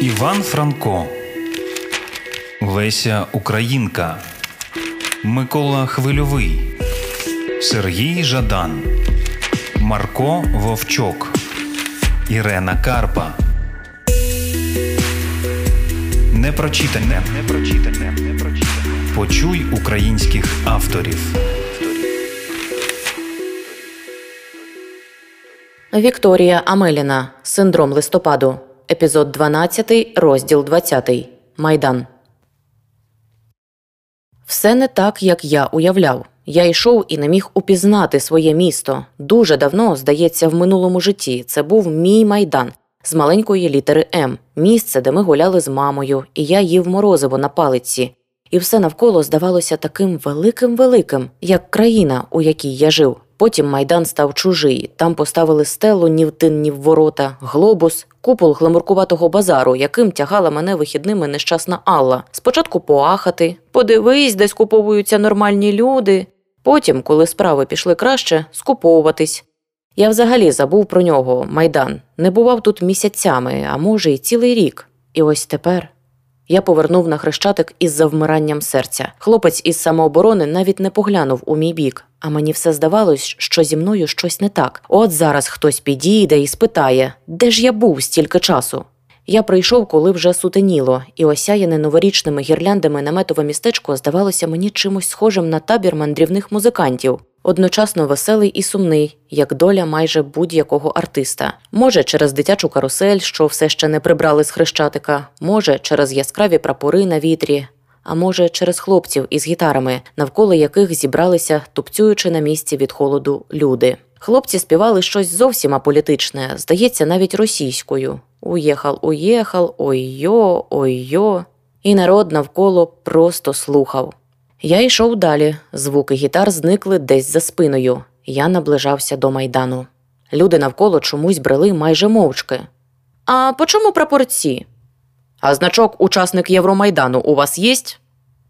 Іван Франко, Леся Українка, Микола Хвильовий, Сергій Жадан, Марко Вовчок, Ірена Карпа. Непрочитане. Непрочитане. Непрочитане. Почуй українських авторів. Вікторія Амеліна. Синдром листопаду. Епізод 12, розділ 20. Майдан. Все не так, як я уявляв. Я йшов і не міг упізнати своє місто. Дуже давно, здається, в минулому житті це був мій майдан з маленької літери М, місце, де ми гуляли з мамою, і я їв морозиво на палиці. І все навколо здавалося таким великим великим, як країна, у якій я жив. Потім майдан став чужий. Там поставили стелу ні в тин, ні в ворота, глобус, купол гламуркуватого базару, яким тягала мене вихідними нещасна Алла. Спочатку поахати, подивись, де скуповуються нормальні люди. Потім, коли справи пішли краще, скуповуватись. Я взагалі забув про нього, майдан, не бував тут місяцями, а може, й цілий рік. І ось тепер. Я повернув на хрещатик із завмиранням серця. Хлопець із самооборони навіть не поглянув у мій бік, а мені все здавалось, що зі мною щось не так. От зараз хтось підійде і спитає, де ж я був стільки часу. Я прийшов, коли вже сутеніло, і осяяне новорічними гірляндами наметове містечко здавалося мені чимось схожим на табір мандрівних музикантів, одночасно веселий і сумний, як доля майже будь-якого артиста. Може, через дитячу карусель, що все ще не прибрали з хрещатика, може, через яскраві прапори на вітрі, а може, через хлопців із гітарами, навколо яких зібралися, тупцюючи на місці від холоду люди. Хлопці співали щось зовсім аполітичне, здається, навіть російською. Уєхал, уєхал, ой-йо, ой-йо. І народ навколо просто слухав. Я йшов далі, звуки гітар зникли десь за спиною. Я наближався до майдану. Люди навколо чомусь брели майже мовчки. А по чому прапорці? А значок учасник Євромайдану у вас єсть?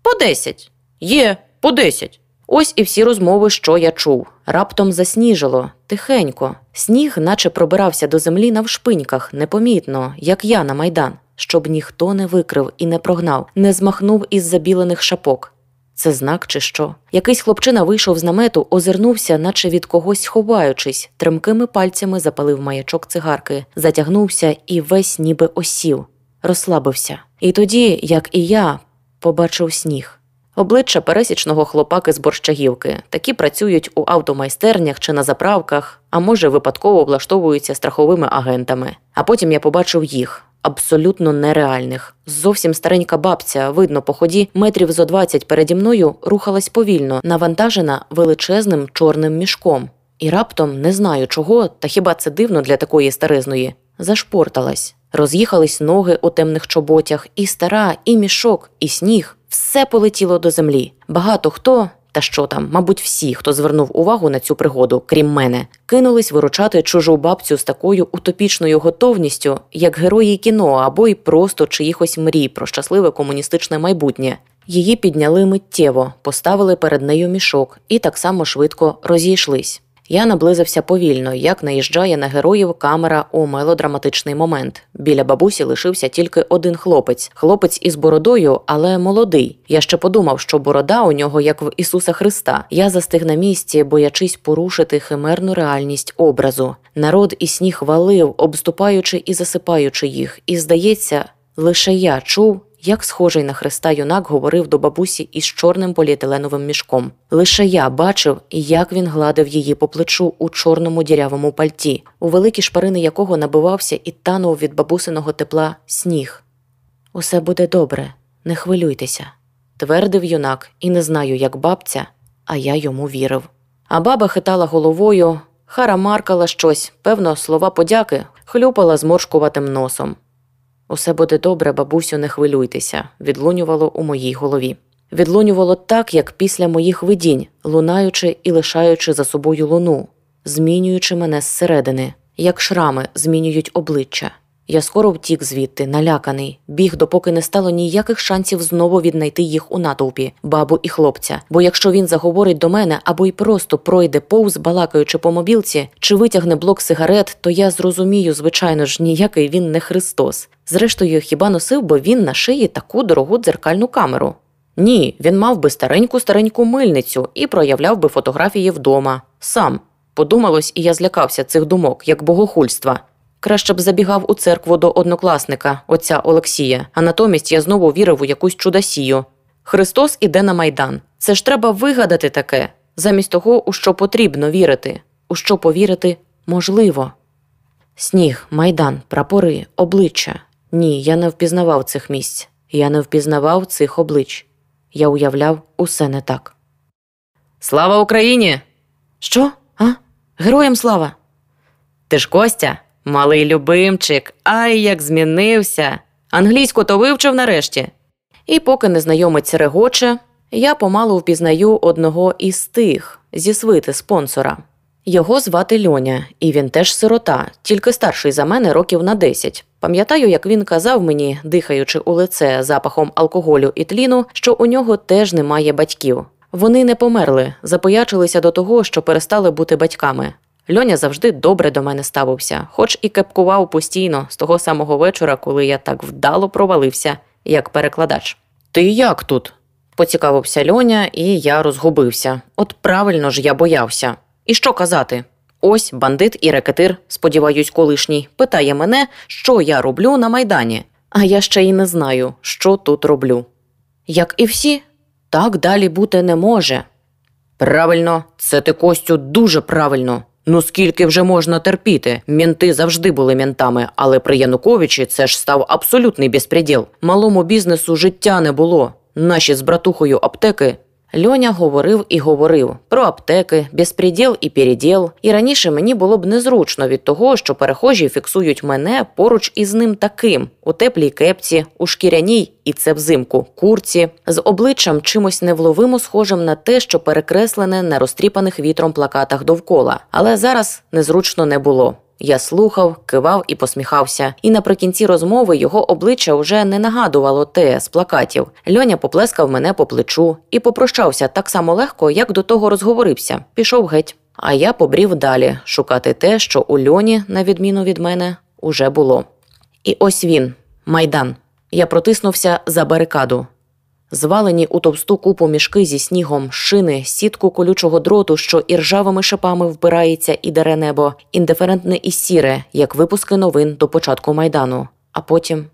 По десять. Є, по десять. Ось і всі розмови, що я чув. Раптом засніжило, тихенько. Сніг, наче пробирався до землі навшпиньках, непомітно, як я на майдан, щоб ніхто не викрив і не прогнав, не змахнув із забілених шапок. Це знак, чи що? Якийсь хлопчина вийшов з намету, озирнувся, наче від когось ховаючись, тремкими пальцями запалив маячок цигарки, затягнувся і весь ніби осів, розслабився. І тоді, як і я, побачив сніг. Обличчя пересічного хлопаки з борщагівки. Такі працюють у автомайстернях чи на заправках, а може, випадково облаштовуються страховими агентами. А потім я побачив їх. Абсолютно нереальних. Зовсім старенька бабця, видно, по ході метрів зо двадцять переді мною рухалась повільно, навантажена величезним чорним мішком. І раптом, не знаю чого, та хіба це дивно для такої старизної, зашпорталась. Роз'їхались ноги у темних чоботях, і стара, і мішок, і сніг все полетіло до землі. Багато хто, та що там, мабуть, всі, хто звернув увагу на цю пригоду, крім мене, кинулись виручати чужу бабцю з такою утопічною готовністю, як герої кіно або й просто чиїхось мрій про щасливе комуністичне майбутнє. Її підняли миттєво, поставили перед нею мішок і так само швидко розійшлись. Я наблизився повільно, як наїжджає на героїв камера у мелодраматичний момент. Біля бабусі лишився тільки один хлопець, хлопець із бородою, але молодий. Я ще подумав, що борода у нього як в Ісуса Христа. Я застиг на місці, боячись порушити химерну реальність образу. Народ і сніг валив, обступаючи і засипаючи їх. І здається, лише я чув, як схожий на Христа юнак говорив до бабусі із чорним поліетиленовим мішком. Лише я бачив, як він гладив її по плечу у чорному дірявому пальті, у великі шпарини якого набивався і танув від бабусиного тепла сніг. Усе буде добре, не хвилюйтеся, твердив юнак, і не знаю, як бабця, а я йому вірив. А баба хитала головою, харамаркала щось, певно, слова подяки, хлюпала зморшкуватим носом. Усе буде добре, бабусю, не хвилюйтеся, відлунювало у моїй голові. Відлунювало так, як після моїх видінь, лунаючи і лишаючи за собою луну, змінюючи мене зсередини, як шрами змінюють обличчя. Я скоро втік звідти, наляканий, біг, допоки не стало ніяких шансів знову віднайти їх у натовпі, бабу і хлопця. Бо якщо він заговорить до мене або й просто пройде повз, балакаючи по мобілці, чи витягне блок сигарет, то я зрозумію, звичайно ж, ніякий він не Христос. Зрештою, хіба носив би він на шиї таку дорогу дзеркальну камеру? Ні, він мав би стареньку стареньку мильницю і проявляв би фотографії вдома. Сам. Подумалось, і я злякався цих думок, як богохульства. Краще б забігав у церкву до однокласника, отця Олексія, а натомість я знову вірив у якусь чудосію. Христос іде на майдан. Це ж треба вигадати таке, замість того, у що потрібно вірити, у що повірити можливо. Сніг, майдан, прапори, обличчя. Ні, я не впізнавав цих місць, я не впізнавав цих облич. Я уявляв усе не так. Слава Україні! Що? А? Героям слава! Ти ж Костя? Малий любимчик, ай як змінився. Англійську то вивчив нарешті. І поки незнайомець регоче, я помалу впізнаю одного із тих зі свити спонсора. Його звати Льоня, і він теж сирота, тільки старший за мене років на 10. Пам'ятаю, як він казав мені, дихаючи у лице запахом алкоголю і тліну, що у нього теж немає батьків. Вони не померли, запоячилися до того, що перестали бути батьками. Льоня завжди добре до мене ставився, хоч і кепкував постійно з того самого вечора, коли я так вдало провалився, як перекладач. Ти як тут? поцікавився Льоня, і я розгубився. От правильно ж я боявся. І що казати? Ось бандит і рекетир, сподіваюсь, колишній, питає мене, що я роблю на майдані, а я ще й не знаю, що тут роблю. Як і всі, так далі бути не може. Правильно, це ти Костю дуже правильно. Ну скільки вже можна терпіти? Мінти завжди були мінтами, але при Януковичі це ж став абсолютний безпреділ. Малому бізнесу життя не було. Наші з братухою аптеки. Льоня говорив і говорив про аптеки, безпреділ і переділ. І раніше мені було б незручно від того, що перехожі фіксують мене поруч із ним таким у теплій кепці, у шкіряній, і це взимку, курці, з обличчям чимось невловимо схожим на те, що перекреслене на розтріпаних вітром плакатах довкола. Але зараз незручно не було. Я слухав, кивав і посміхався, і наприкінці розмови його обличчя вже не нагадувало те з плакатів. Льоня поплескав мене по плечу і попрощався так само легко, як до того розговорився. Пішов геть. А я побрів далі шукати те, що у льоні, на відміну від мене, уже було. І ось він, майдан. Я протиснувся за барикаду. Звалені у товсту купу мішки зі снігом, шини, сітку колючого дроту, що іржавими шипами вбирається і дере небо, індиферентне і сіре, як випуски новин до початку майдану. А потім.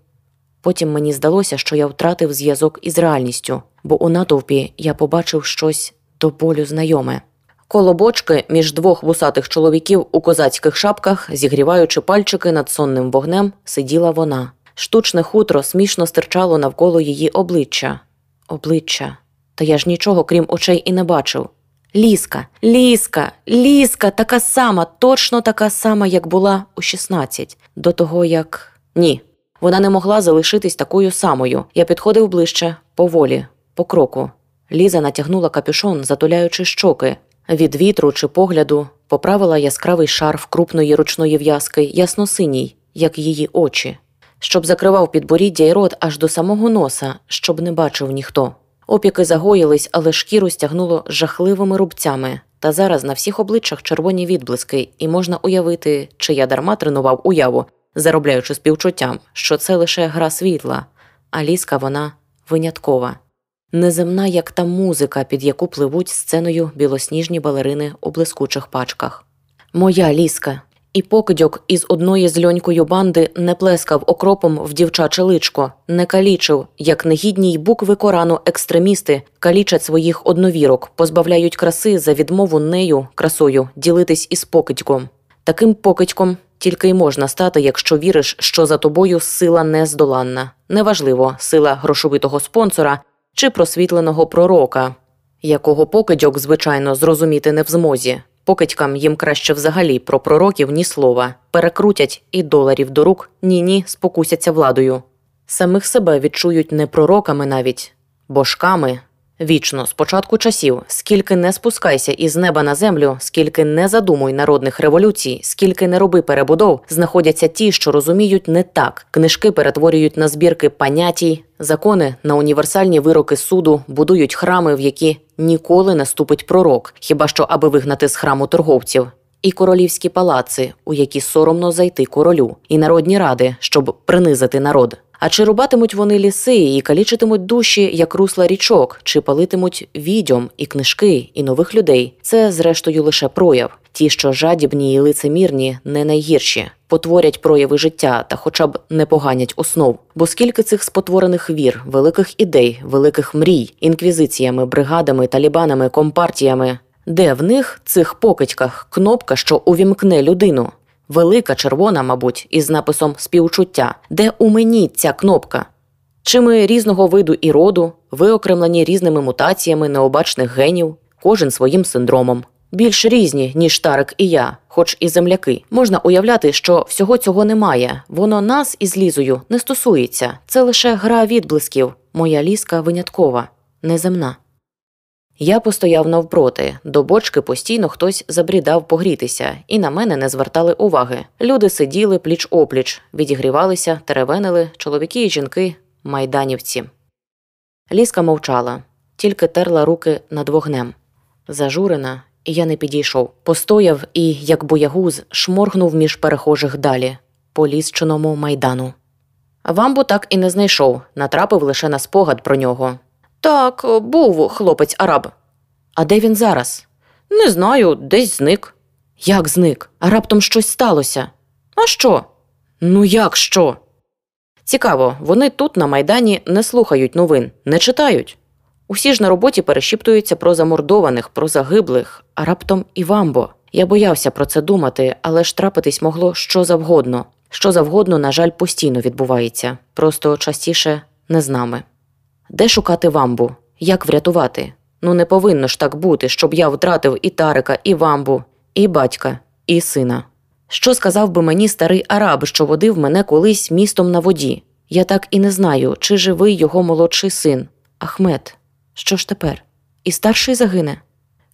Потім мені здалося, що я втратив зв'язок із реальністю, бо у натовпі я побачив щось до болю знайоме. Коло бочки між двох вусатих чоловіків у козацьких шапках, зігріваючи пальчики над сонним вогнем, сиділа вона. Штучне хутро смішно стирчало навколо її обличчя обличчя, та я ж нічого, крім очей, і не бачив. Ліска, ліска, ліска, така сама, точно така сама, як була у 16. До того як. Ні, вона не могла залишитись такою самою. Я підходив ближче, поволі, по кроку. Ліза натягнула капюшон, затуляючи щоки. Від вітру чи погляду поправила яскравий шарф крупної ручної в'язки, ясно-синій, як її очі щоб закривав підборіддя й рот аж до самого носа, щоб не бачив ніхто. Опіки загоїлись, але шкіру стягнуло жахливими рубцями. Та зараз на всіх обличчях червоні відблиски, і можна уявити, чи я дарма тренував уяву, заробляючи співчуттям, що це лише гра світла, а ліска вона виняткова, неземна, як та музика, під яку пливуть сценою білосніжні балерини у блискучих пачках. Моя ліска, і покидьок із одної з льонькою банди не плескав окропом в дівчаче личко, не калічив, як негідній букви Корану екстремісти калічать своїх одновірок, позбавляють краси за відмову нею, красою, ділитись із покидьком. Таким покидьком тільки й можна стати, якщо віриш, що за тобою сила нездоланна. Неважливо, сила грошовитого спонсора чи просвітленого пророка, якого покидьок, звичайно, зрозуміти не в змозі. Покидькам їм краще взагалі про пророків ні слова, перекрутять і доларів до рук ні ні спокусяться владою. Самих себе відчують не пророками навіть, божками, Вічно, з початку часів, скільки не спускайся із неба на землю, скільки не задумуй народних революцій, скільки не роби перебудов, знаходяться ті, що розуміють не так. Книжки перетворюють на збірки панятій, закони на універсальні вироки суду, будують храми, в які ніколи не ступить пророк, хіба що аби вигнати з храму торговців. І королівські палаци, у які соромно зайти королю, і народні ради, щоб принизити народ. А чи рубатимуть вони ліси і калічитимуть душі, як русла річок, чи палитимуть відьом і книжки, і нових людей? Це, зрештою, лише прояв. Ті, що жадібні і лицемірні, не найгірші, потворять прояви життя та хоча б не поганять основ. Бо скільки цих спотворених вір, великих ідей, великих мрій, інквізиціями, бригадами, талібанами, компартіями, де в них цих покидьках кнопка, що увімкне людину? Велика червона, мабуть, із написом співчуття, де у мені ця кнопка. Чи ми різного виду і роду, виокремлені різними мутаціями необачних генів, кожен своїм синдромом. Більш різні, ніж Тарик і я, хоч і земляки. Можна уявляти, що всього цього немає. Воно нас із лізою не стосується. Це лише гра відблисків. Моя ліска виняткова, неземна. Я постояв навпроти, до бочки постійно хтось забрідав погрітися, і на мене не звертали уваги. Люди сиділи пліч опліч, відігрівалися, теревенили, чоловіки і жінки, майданівці. Ліска мовчала, тільки терла руки над вогнем. Зажурена, і я не підійшов. Постояв і, як боягуз, шморгнув між перехожих далі, по лісчиному майдану. Вамбу так і не знайшов, натрапив лише на спогад про нього. Так, був хлопець араб. А де він зараз? Не знаю, десь зник. Як зник? А раптом щось сталося? А що? Ну, як що? Цікаво, вони тут, на Майдані, не слухають новин, не читають. Усі ж на роботі перешіптуються про замордованих, про загиблих, а раптом і вамбо. Я боявся про це думати, але ж трапитись могло що завгодно. Що завгодно, на жаль, постійно відбувається, просто частіше не з нами. Де шукати вамбу? Як врятувати? Ну не повинно ж так бути, щоб я втратив і Тарика, і вамбу, і батька, і сина. Що сказав би мені старий араб, що водив мене колись містом на воді? Я так і не знаю, чи живий його молодший син. Ахмед, що ж тепер? І старший загине?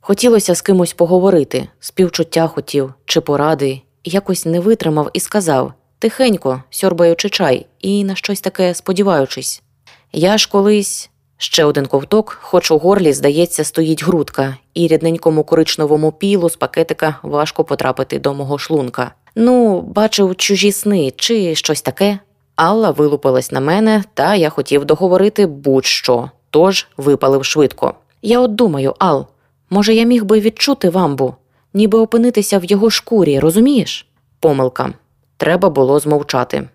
Хотілося з кимось поговорити, співчуття хотів, чи поради, якось не витримав і сказав тихенько, сьорбаючи чай, і на щось таке сподіваючись. Я ж колись ще один ковток, хоч у горлі, здається, стоїть грудка, і рідненькому коричневому пілу з пакетика важко потрапити до мого шлунка. Ну, бачив чужі сни чи щось таке. Алла вилупилась на мене, та я хотів договорити будь-що, тож випалив швидко. Я от думаю, Ал, може, я міг би відчути вамбу, ніби опинитися в його шкурі, розумієш? Помилка. Треба було змовчати.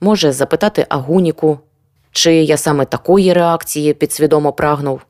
Може, запитати Агуніку, чи я саме такої реакції підсвідомо прагнув?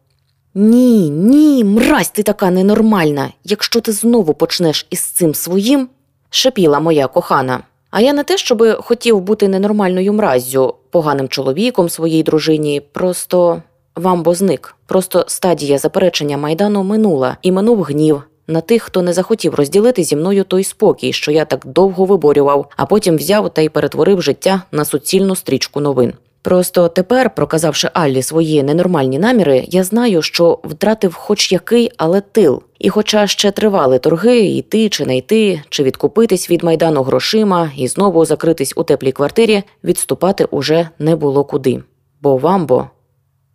Ні, ні, мразь ти така ненормальна. Якщо ти знову почнеш із цим своїм, шепіла моя кохана. А я не те, щоби хотів бути ненормальною мраззю, поганим чоловіком своїй дружині, просто вамбо зник. Просто стадія заперечення майдану минула і минув гнів на тих, хто не захотів розділити зі мною той спокій, що я так довго виборював, а потім взяв та й перетворив життя на суцільну стрічку новин. Просто тепер, проказавши Аллі свої ненормальні наміри, я знаю, що втратив хоч який, але тил. І, хоча ще тривали торги, йти чи не йти, чи відкупитись від майдану грошима і знову закритись у теплій квартирі, відступати уже не було куди. Бо вамбо,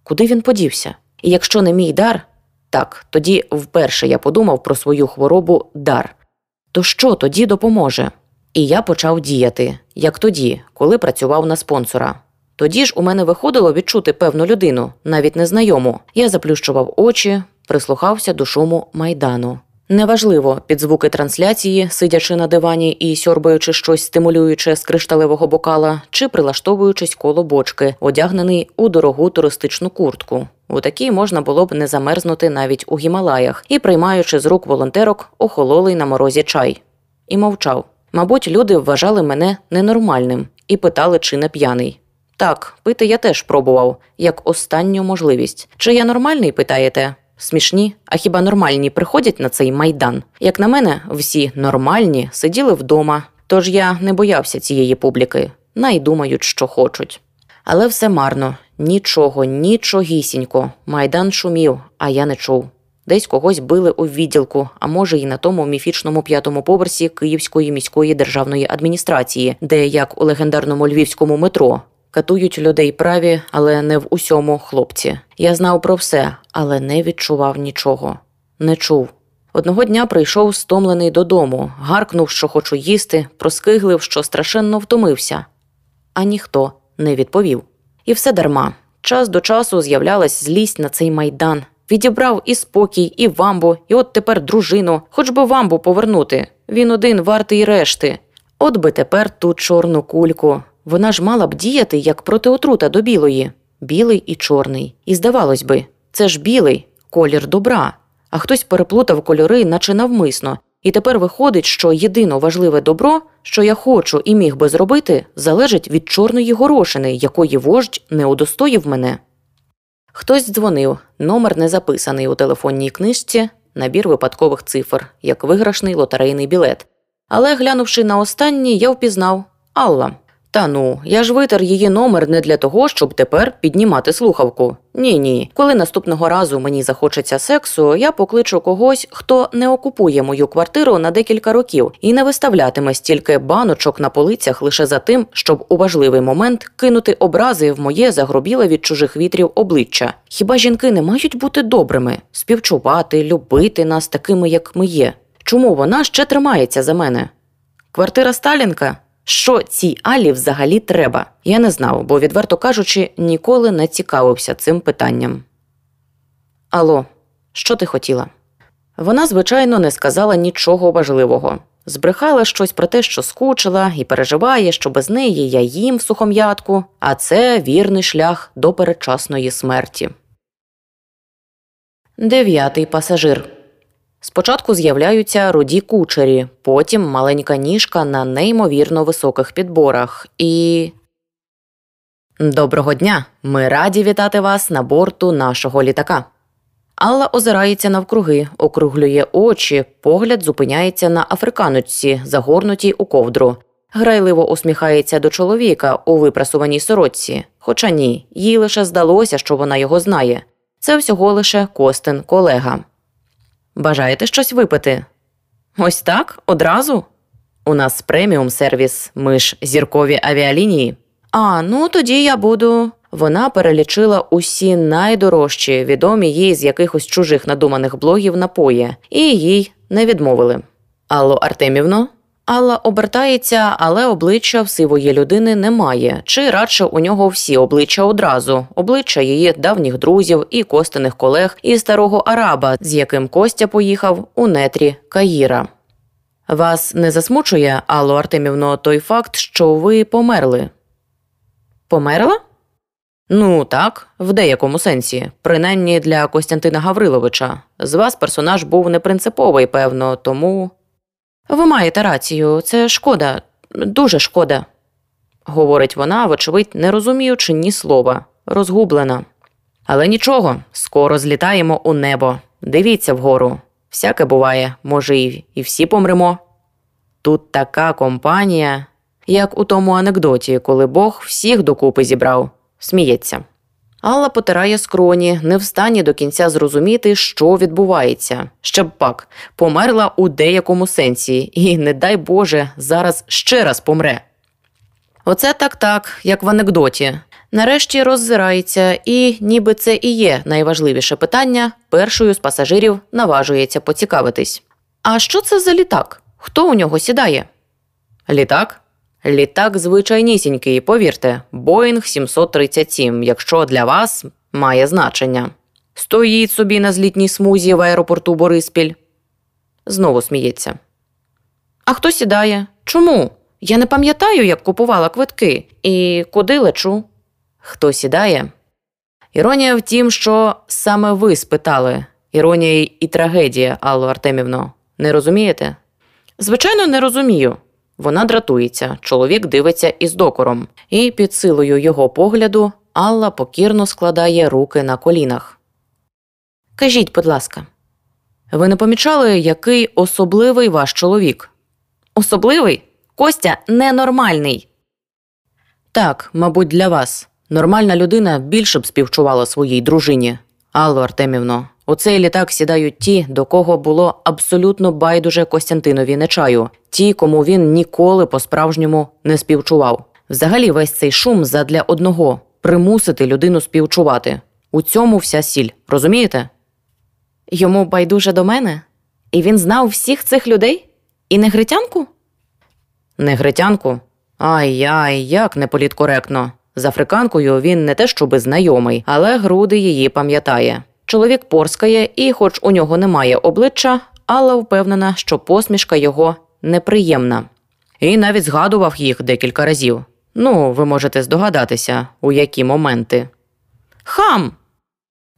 куди він подівся? І якщо не мій дар, так, тоді вперше я подумав про свою хворобу дар. То що тоді допоможе? І я почав діяти, як тоді, коли працював на спонсора. Тоді ж у мене виходило відчути певну людину, навіть незнайому. Я заплющував очі, прислухався до шуму майдану. Неважливо, під звуки трансляції, сидячи на дивані і сьорбаючи щось стимулююче з кришталевого бокала, чи прилаштовуючись коло бочки, одягнений у дорогу туристичну куртку. У такій можна було б не замерзнути навіть у Гімалаях і, приймаючи з рук волонтерок, охололий на морозі чай. І мовчав. Мабуть, люди вважали мене ненормальним і питали, чи не п'яний. Так, пити я теж пробував, як останню можливість. Чи я нормальний, питаєте? Смішні, а хіба нормальні приходять на цей майдан? Як на мене, всі нормальні сиділи вдома, тож я не боявся цієї публіки, найдумають, що хочуть. Але все марно, Нічого, нічогісінько. Майдан шумів, а я не чув. Десь когось били у відділку, а може, і на тому міфічному п'ятому поверсі Київської міської державної адміністрації, де, як у легендарному львівському метро, катують людей праві, але не в усьому хлопці. Я знав про все, але не відчував нічого. Не чув. Одного дня прийшов стомлений додому, гаркнув, що хочу їсти, проскиглив, що страшенно втомився. А ніхто не відповів. І все дарма. Час до часу з'являлась злість на цей майдан. Відібрав і спокій, і вамбу, і от тепер дружину, хоч би вамбу повернути. Він один вартий решти. От би тепер ту чорну кульку. Вона ж мала б діяти як протиотрута до білої, білий і чорний. І здавалось би, це ж білий колір добра. А хтось переплутав кольори, наче навмисно, і тепер виходить, що єдино важливе добро, що я хочу і міг би зробити, залежить від чорної горошини, якої вождь не удостоїв мене. Хтось дзвонив, номер не записаний у телефонній книжці, набір випадкових цифр, як виграшний лотерейний білет. Але глянувши на останній, я впізнав Алла. Та ну, я ж витер її номер не для того, щоб тепер піднімати слухавку. Ні, ні. Коли наступного разу мені захочеться сексу, я покличу когось, хто не окупує мою квартиру на декілька років і не виставлятиме стільки баночок на полицях лише за тим, щоб у важливий момент кинути образи в моє загробіле від чужих вітрів обличчя. Хіба жінки не мають бути добрими, співчувати, любити нас такими, як ми є? Чому вона ще тримається за мене? Квартира Сталінка? Що цій Алі взагалі треба? Я не знав, бо, відверто кажучи, ніколи не цікавився цим питанням. Алло, що ти хотіла? Вона, звичайно, не сказала нічого важливого. Збрехала щось про те, що скучила, і переживає, що без неї я їм в сухом'ятку, а це вірний шлях до передчасної смерті. Дев'ятий пасажир. Спочатку з'являються руді кучері, потім маленька ніжка на неймовірно високих підборах і. Доброго дня! Ми раді вітати вас на борту нашого літака. Алла озирається навкруги, округлює очі, погляд зупиняється на африканочці, загорнутій у ковдру. Грайливо усміхається до чоловіка у випрасуваній сорочці. Хоча ні, їй лише здалося, що вона його знає. Це всього лише Костин колега. Бажаєте щось випити? Ось так? Одразу? У нас преміум сервіс, ми ж зіркові авіалінії. А, ну тоді я буду. Вона перелічила усі найдорожчі, відомі їй з якихось чужих надуманих блогів напої, і їй не відмовили. Алло Артемівно? Алла обертається, але обличчя в сивої людини немає, чи радше у нього всі обличчя одразу, обличчя її давніх друзів і костяних колег, і старого араба, з яким Костя поїхав у нетрі Каїра. Вас не засмучує, Алло Артемівно, той факт, що ви померли? Померла? Ну так, в деякому сенсі, принаймні для Костянтина Гавриловича. З вас персонаж був непринциповий, певно, тому. Ви маєте рацію, це шкода, дуже шкода, говорить вона, вочевидь, не розуміючи ні слова, розгублена. Але нічого, скоро злітаємо у небо. Дивіться вгору. Всяке буває, може, і, всі помремо. Тут така компанія, як у тому анекдоті, коли Бог всіх докупи зібрав, сміється. Алла потирає скроні, не встані до кінця зрозуміти, що відбувається. Ще б пак померла у деякому сенсі, і, не дай Боже, зараз ще раз помре. Оце так так, як в анекдоті. Нарешті роззирається, і, ніби це і є найважливіше питання, першою з пасажирів наважується поцікавитись. А що це за літак? Хто у нього сідає? Літак? Літак звичайнісінький, повірте, Боїнг 737, якщо для вас має значення. Стоїть собі на злітній смузі в аеропорту Бориспіль. Знову сміється. А хто сідає? Чому? Я не пам'ятаю, як купувала квитки і куди лечу. Хто сідає? Іронія в тім, що саме ви спитали. Іронія і трагедія, Алло Артемівно. Не розумієте? Звичайно, не розумію. Вона дратується, чоловік дивиться із докором, і під силою його погляду Алла покірно складає руки на колінах. Кажіть, будь ласка, ви не помічали, який особливий ваш чоловік? Особливий? Костя ненормальний. Так, мабуть, для вас. Нормальна людина більше б співчувала своїй дружині. Алло, Артемівно, у цей літак сідають ті, до кого було абсолютно байдуже Костянтинові нечаю, ті, кому він ніколи по-справжньому не співчував. Взагалі, весь цей шум задля одного примусити людину співчувати. У цьому вся сіль, розумієте? Йому байдуже до мене? І він знав всіх цих людей? І негритянку? Негритянку? Ай-яй, як неполіткоректно. З африканкою він не те щоби знайомий, але груди її пам'ятає. Чоловік порскає, і, хоч у нього немає обличчя, Алла впевнена, що посмішка його неприємна. І навіть згадував їх декілька разів. Ну, ви можете здогадатися, у які моменти. Хам.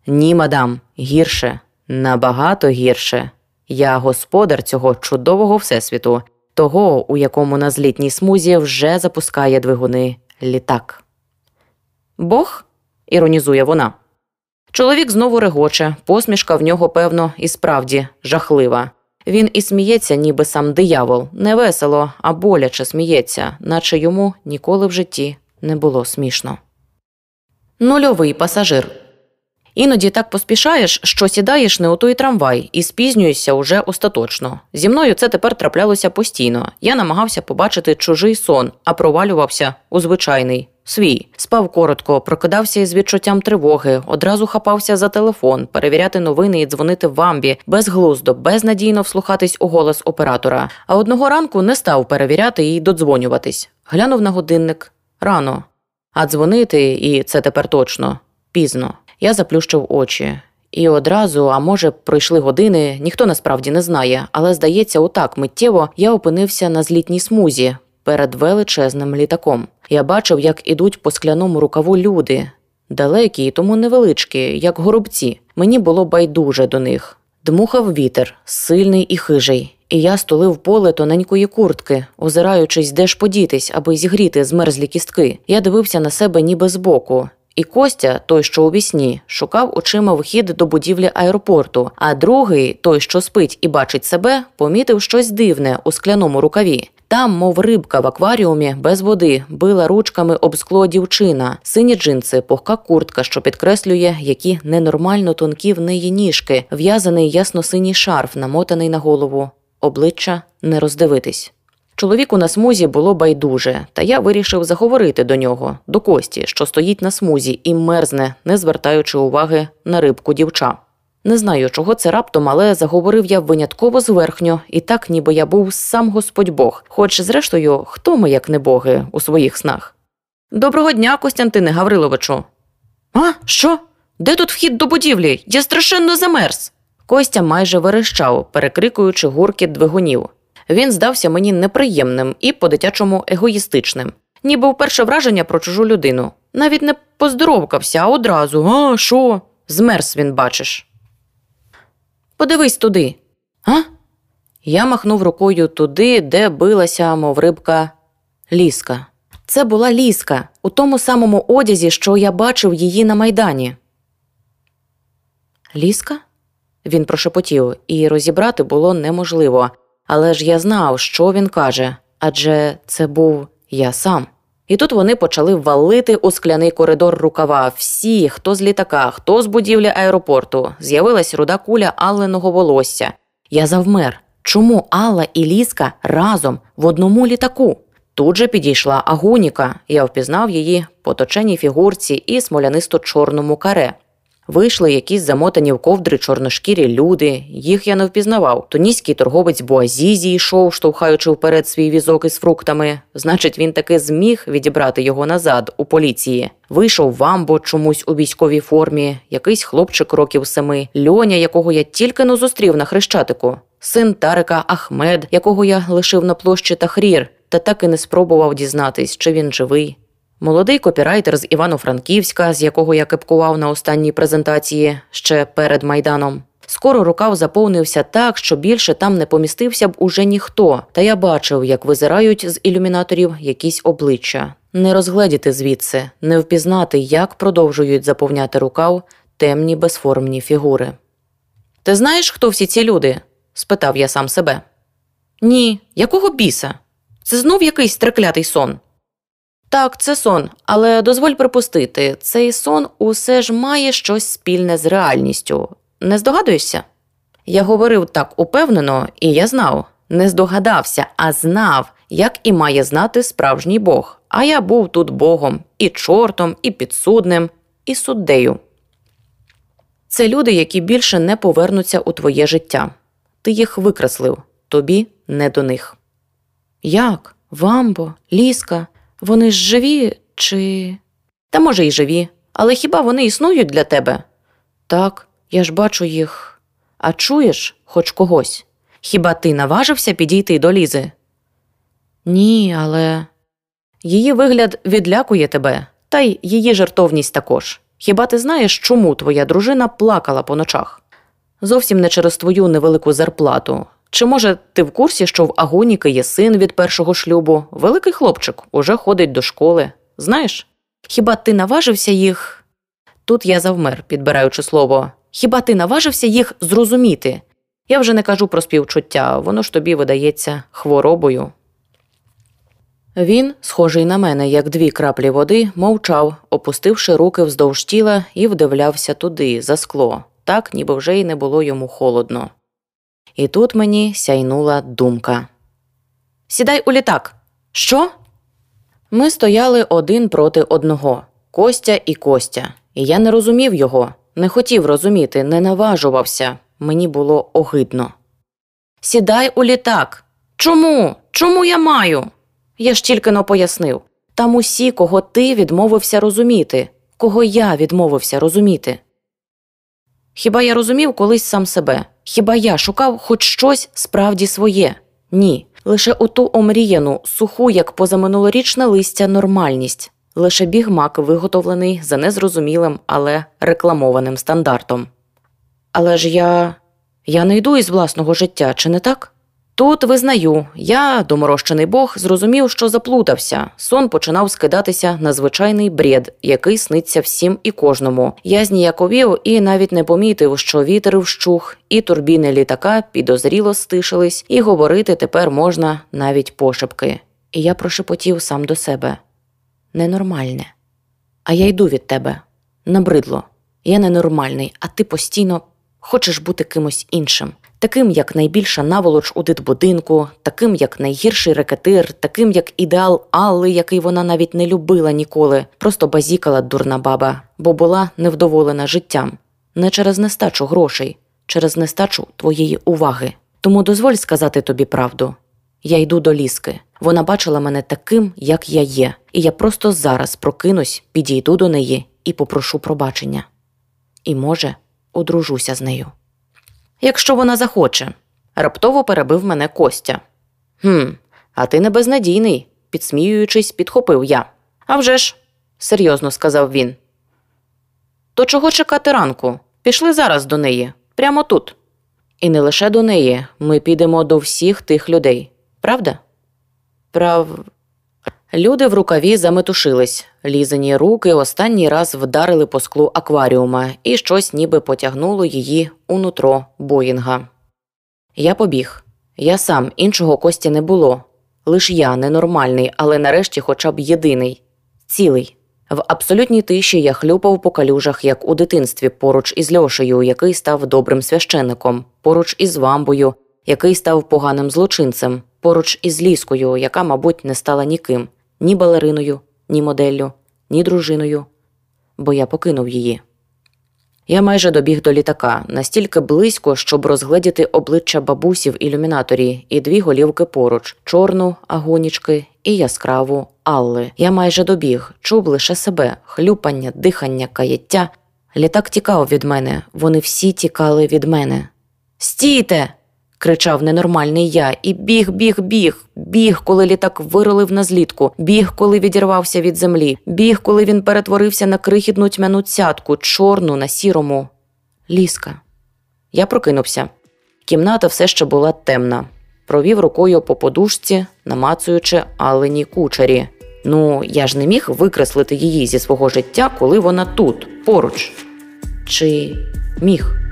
Ні, мадам, гірше, набагато гірше. Я господар цього чудового всесвіту, того, у якому на злітній смузі вже запускає двигуни літак. Бог? іронізує вона. Чоловік знову регоче, посмішка в нього, певно, і справді жахлива. Він і сміється, ніби сам диявол, не весело, а боляче сміється, наче йому ніколи в житті не було смішно. Нульовий пасажир. Іноді так поспішаєш, що сідаєш не у той трамвай і спізнюєшся уже остаточно. Зі мною це тепер траплялося постійно. Я намагався побачити чужий сон, а провалювався у звичайний. Свій спав коротко, прокидався із відчуттям тривоги, одразу хапався за телефон, перевіряти новини і дзвонити в амбі, безглуздо, безнадійно вслухатись у голос оператора. А одного ранку не став перевіряти і додзвонюватись. Глянув на годинник рано. А дзвонити, і це тепер точно пізно. Я заплющив очі. І одразу, а може, пройшли години, ніхто насправді не знає, але здається, отак миттєво я опинився на злітній смузі перед величезним літаком. Я бачив, як ідуть по скляному рукаву люди, далекі і тому невеличкі, як горобці. Мені було байдуже до них. Дмухав вітер, сильний і хижий, і я стулив поле тоненької куртки, озираючись, де ж подітись, аби зігріти змерзлі кістки. Я дивився на себе ніби збоку. І Костя, той, що у вісні, шукав очима вхід до будівлі аеропорту, а другий, той, що спить і бачить себе, помітив щось дивне у скляному рукаві. Там, мов рибка в акваріумі, без води, била ручками об скло дівчина, сині джинси, пухка куртка, що підкреслює, які ненормально тонкі в неї ніжки, в'язаний ясно-синій шарф, намотаний на голову, обличчя не роздивитись. Чоловіку на смузі було байдуже, та я вирішив заговорити до нього, до Кості, що стоїть на смузі і мерзне, не звертаючи уваги на рибку дівча. Не знаю, чого це раптом, але заговорив я винятково зверхньо, і так, ніби я був сам Господь Бог, хоч, зрештою, хто ми, як не боги, у своїх снах. Доброго дня, Костянтине Гавриловичу. А, що? Де тут вхід до будівлі? Я страшенно замерз. Костя майже верещав, перекрикуючи гуркіт двигунів. Він здався мені неприємним і по-дитячому егоїстичним, ніби вперше враження про чужу людину. Навіть не поздоровкався, а одразу А, що? Змерз він, бачиш. Подивись туди. А? Я махнув рукою туди, де билася, мов рибка, ліска. Це була ліска у тому самому одязі, що я бачив її на майдані. Ліска? Він прошепотів, і розібрати було неможливо. Але ж я знав, що він каже адже це був я сам. І тут вони почали валити у скляний коридор рукава. Всі, хто з літака, хто з будівлі аеропорту, з'явилась руда куля Алленого волосся. Я завмер. Чому Алла і Ліска разом в одному літаку? Тут же підійшла Агуніка. Я впізнав її по точеній фігурці і смолянисто чорному каре. Вийшли якісь замотані в ковдри чорношкірі люди, їх я не впізнавав. Туніський торговець Буазізі йшов, штовхаючи вперед свій візок із фруктами. Значить, він таки зміг відібрати його назад у поліції. Вийшов вамбо чомусь у військовій формі, якийсь хлопчик років семи, льоня, якого я тільки не зустрів на хрещатику, син Тарика Ахмед, якого я лишив на площі Тахрір, та так і не спробував дізнатись, чи він живий. Молодий копірайтер з Івано-Франківська, з якого я кепкував на останній презентації ще перед майданом. Скоро рукав заповнився так, що більше там не помістився б уже ніхто, та я бачив, як визирають з ілюмінаторів якісь обличчя. Не розгледіти звідси, не впізнати, як продовжують заповняти рукав темні безформні фігури. Ти знаєш, хто всі ці люди? спитав я сам себе. Ні, якого біса? Це знов якийсь треклятий сон. Так, це сон, але дозволь припустити, цей сон усе ж має щось спільне з реальністю. Не здогадуєшся? Я говорив так упевнено, і я знав, не здогадався, а знав, як і має знати справжній Бог. А я був тут Богом, і чортом, і підсудним, і суддею. Це люди, які більше не повернуться у твоє життя. Ти їх викреслив, тобі не до них. Як? Вамбо, ліска, вони ж живі чи. Та може, й живі, але хіба вони існують для тебе? Так, я ж бачу їх. А чуєш хоч когось? Хіба ти наважився підійти до Лізи? Ні, але її вигляд відлякує тебе, та й її жертовність також. Хіба ти знаєш, чому твоя дружина плакала по ночах? Зовсім не через твою невелику зарплату. Чи може ти в курсі, що в Агоніки є син від першого шлюбу, великий хлопчик, уже ходить до школи. Знаєш? Хіба ти наважився їх? Тут я завмер, підбираючи слово. Хіба ти наважився їх зрозуміти? Я вже не кажу про співчуття, воно ж тобі видається хворобою. Він, схожий на мене, як дві краплі води, мовчав, опустивши руки вздовж тіла і вдивлявся туди, за скло, так ніби вже й не було йому холодно. І тут мені сяйнула думка. Сідай у літак. Що? Ми стояли один проти одного Костя і Костя, і я не розумів його, не хотів розуміти, не наважувався. Мені було огидно. Сідай у літак. Чому? Чому я маю? Я ж тільки но пояснив там усі, кого ти відмовився розуміти, кого я відмовився розуміти. Хіба я розумів колись сам себе? Хіба я шукав хоч щось справді своє? Ні. Лише оту омріяну, суху, як позаминулорічне листя, нормальність, лише бігмак, виготовлений за незрозумілим, але рекламованим стандартом. Але ж я. я не йду із власного життя, чи не так? Тут визнаю, я, доморощений Бог, зрозумів, що заплутався. Сон починав скидатися на звичайний бред, який сниться всім і кожному. Я зніяковів і навіть не помітив, що вітер вщух, і турбіни літака підозріло стишились, і говорити тепер можна навіть пошепки. І я прошепотів сам до себе ненормальне. А я йду від тебе. Набридло. Я ненормальний, а ти постійно хочеш бути кимось іншим таким як найбільша наволоч у дитбудинку, таким як найгірший рекетир, таким як ідеал Алли, який вона навіть не любила ніколи, просто базікала дурна баба, бо була невдоволена життям, не через нестачу грошей, через нестачу твоєї уваги. Тому дозволь сказати тобі правду. Я йду до ліски. Вона бачила мене таким, як я є, і я просто зараз прокинусь, підійду до неї і попрошу пробачення. І, може, одружуся з нею якщо вона захоче. Раптово перебив мене Костя. «Хм, а ти не безнадійний, підсміюючись, підхопив я. «А вже ж», – серйозно сказав він. То чого чекати ранку? Пішли зараз до неї, прямо тут. І не лише до неї, ми підемо до всіх тих людей, правда? Прав. Люди в рукаві заметушились, лізані руки останній раз вдарили по склу акваріума, і щось ніби потягнуло її у нутро Боїнга. Я побіг. Я сам іншого кості не було. Лиш я ненормальний, але нарешті хоча б єдиний, цілий. В абсолютній тиші я хлюпав по калюжах, як у дитинстві, поруч із Льошею, який став добрим священником, поруч із вамбою, який став поганим злочинцем, поруч із ліскою, яка, мабуть, не стала ніким ні балериною, ні моделлю, ні дружиною, бо я покинув її. Я майже добіг до літака настільки близько, щоб розгледіти обличчя бабусі в ілюмінаторі і дві голівки поруч чорну агонічки і яскраву Алли. Я майже добіг, чув лише себе, хлюпання, дихання, каяття. Літак тікав від мене, вони всі тікали від мене. Стійте! Кричав ненормальний я, і біг, біг, біг, біг, коли літак виролив на злітку, біг, коли відірвався від землі, біг, коли він перетворився на крихітну тьмяну цятку, чорну на сірому. Ліска. Я прокинувся. Кімната все ще була темна. Провів рукою по подушці, намацуючи Алені кучері. Ну, я ж не міг викреслити її зі свого життя, коли вона тут, поруч. Чи міг?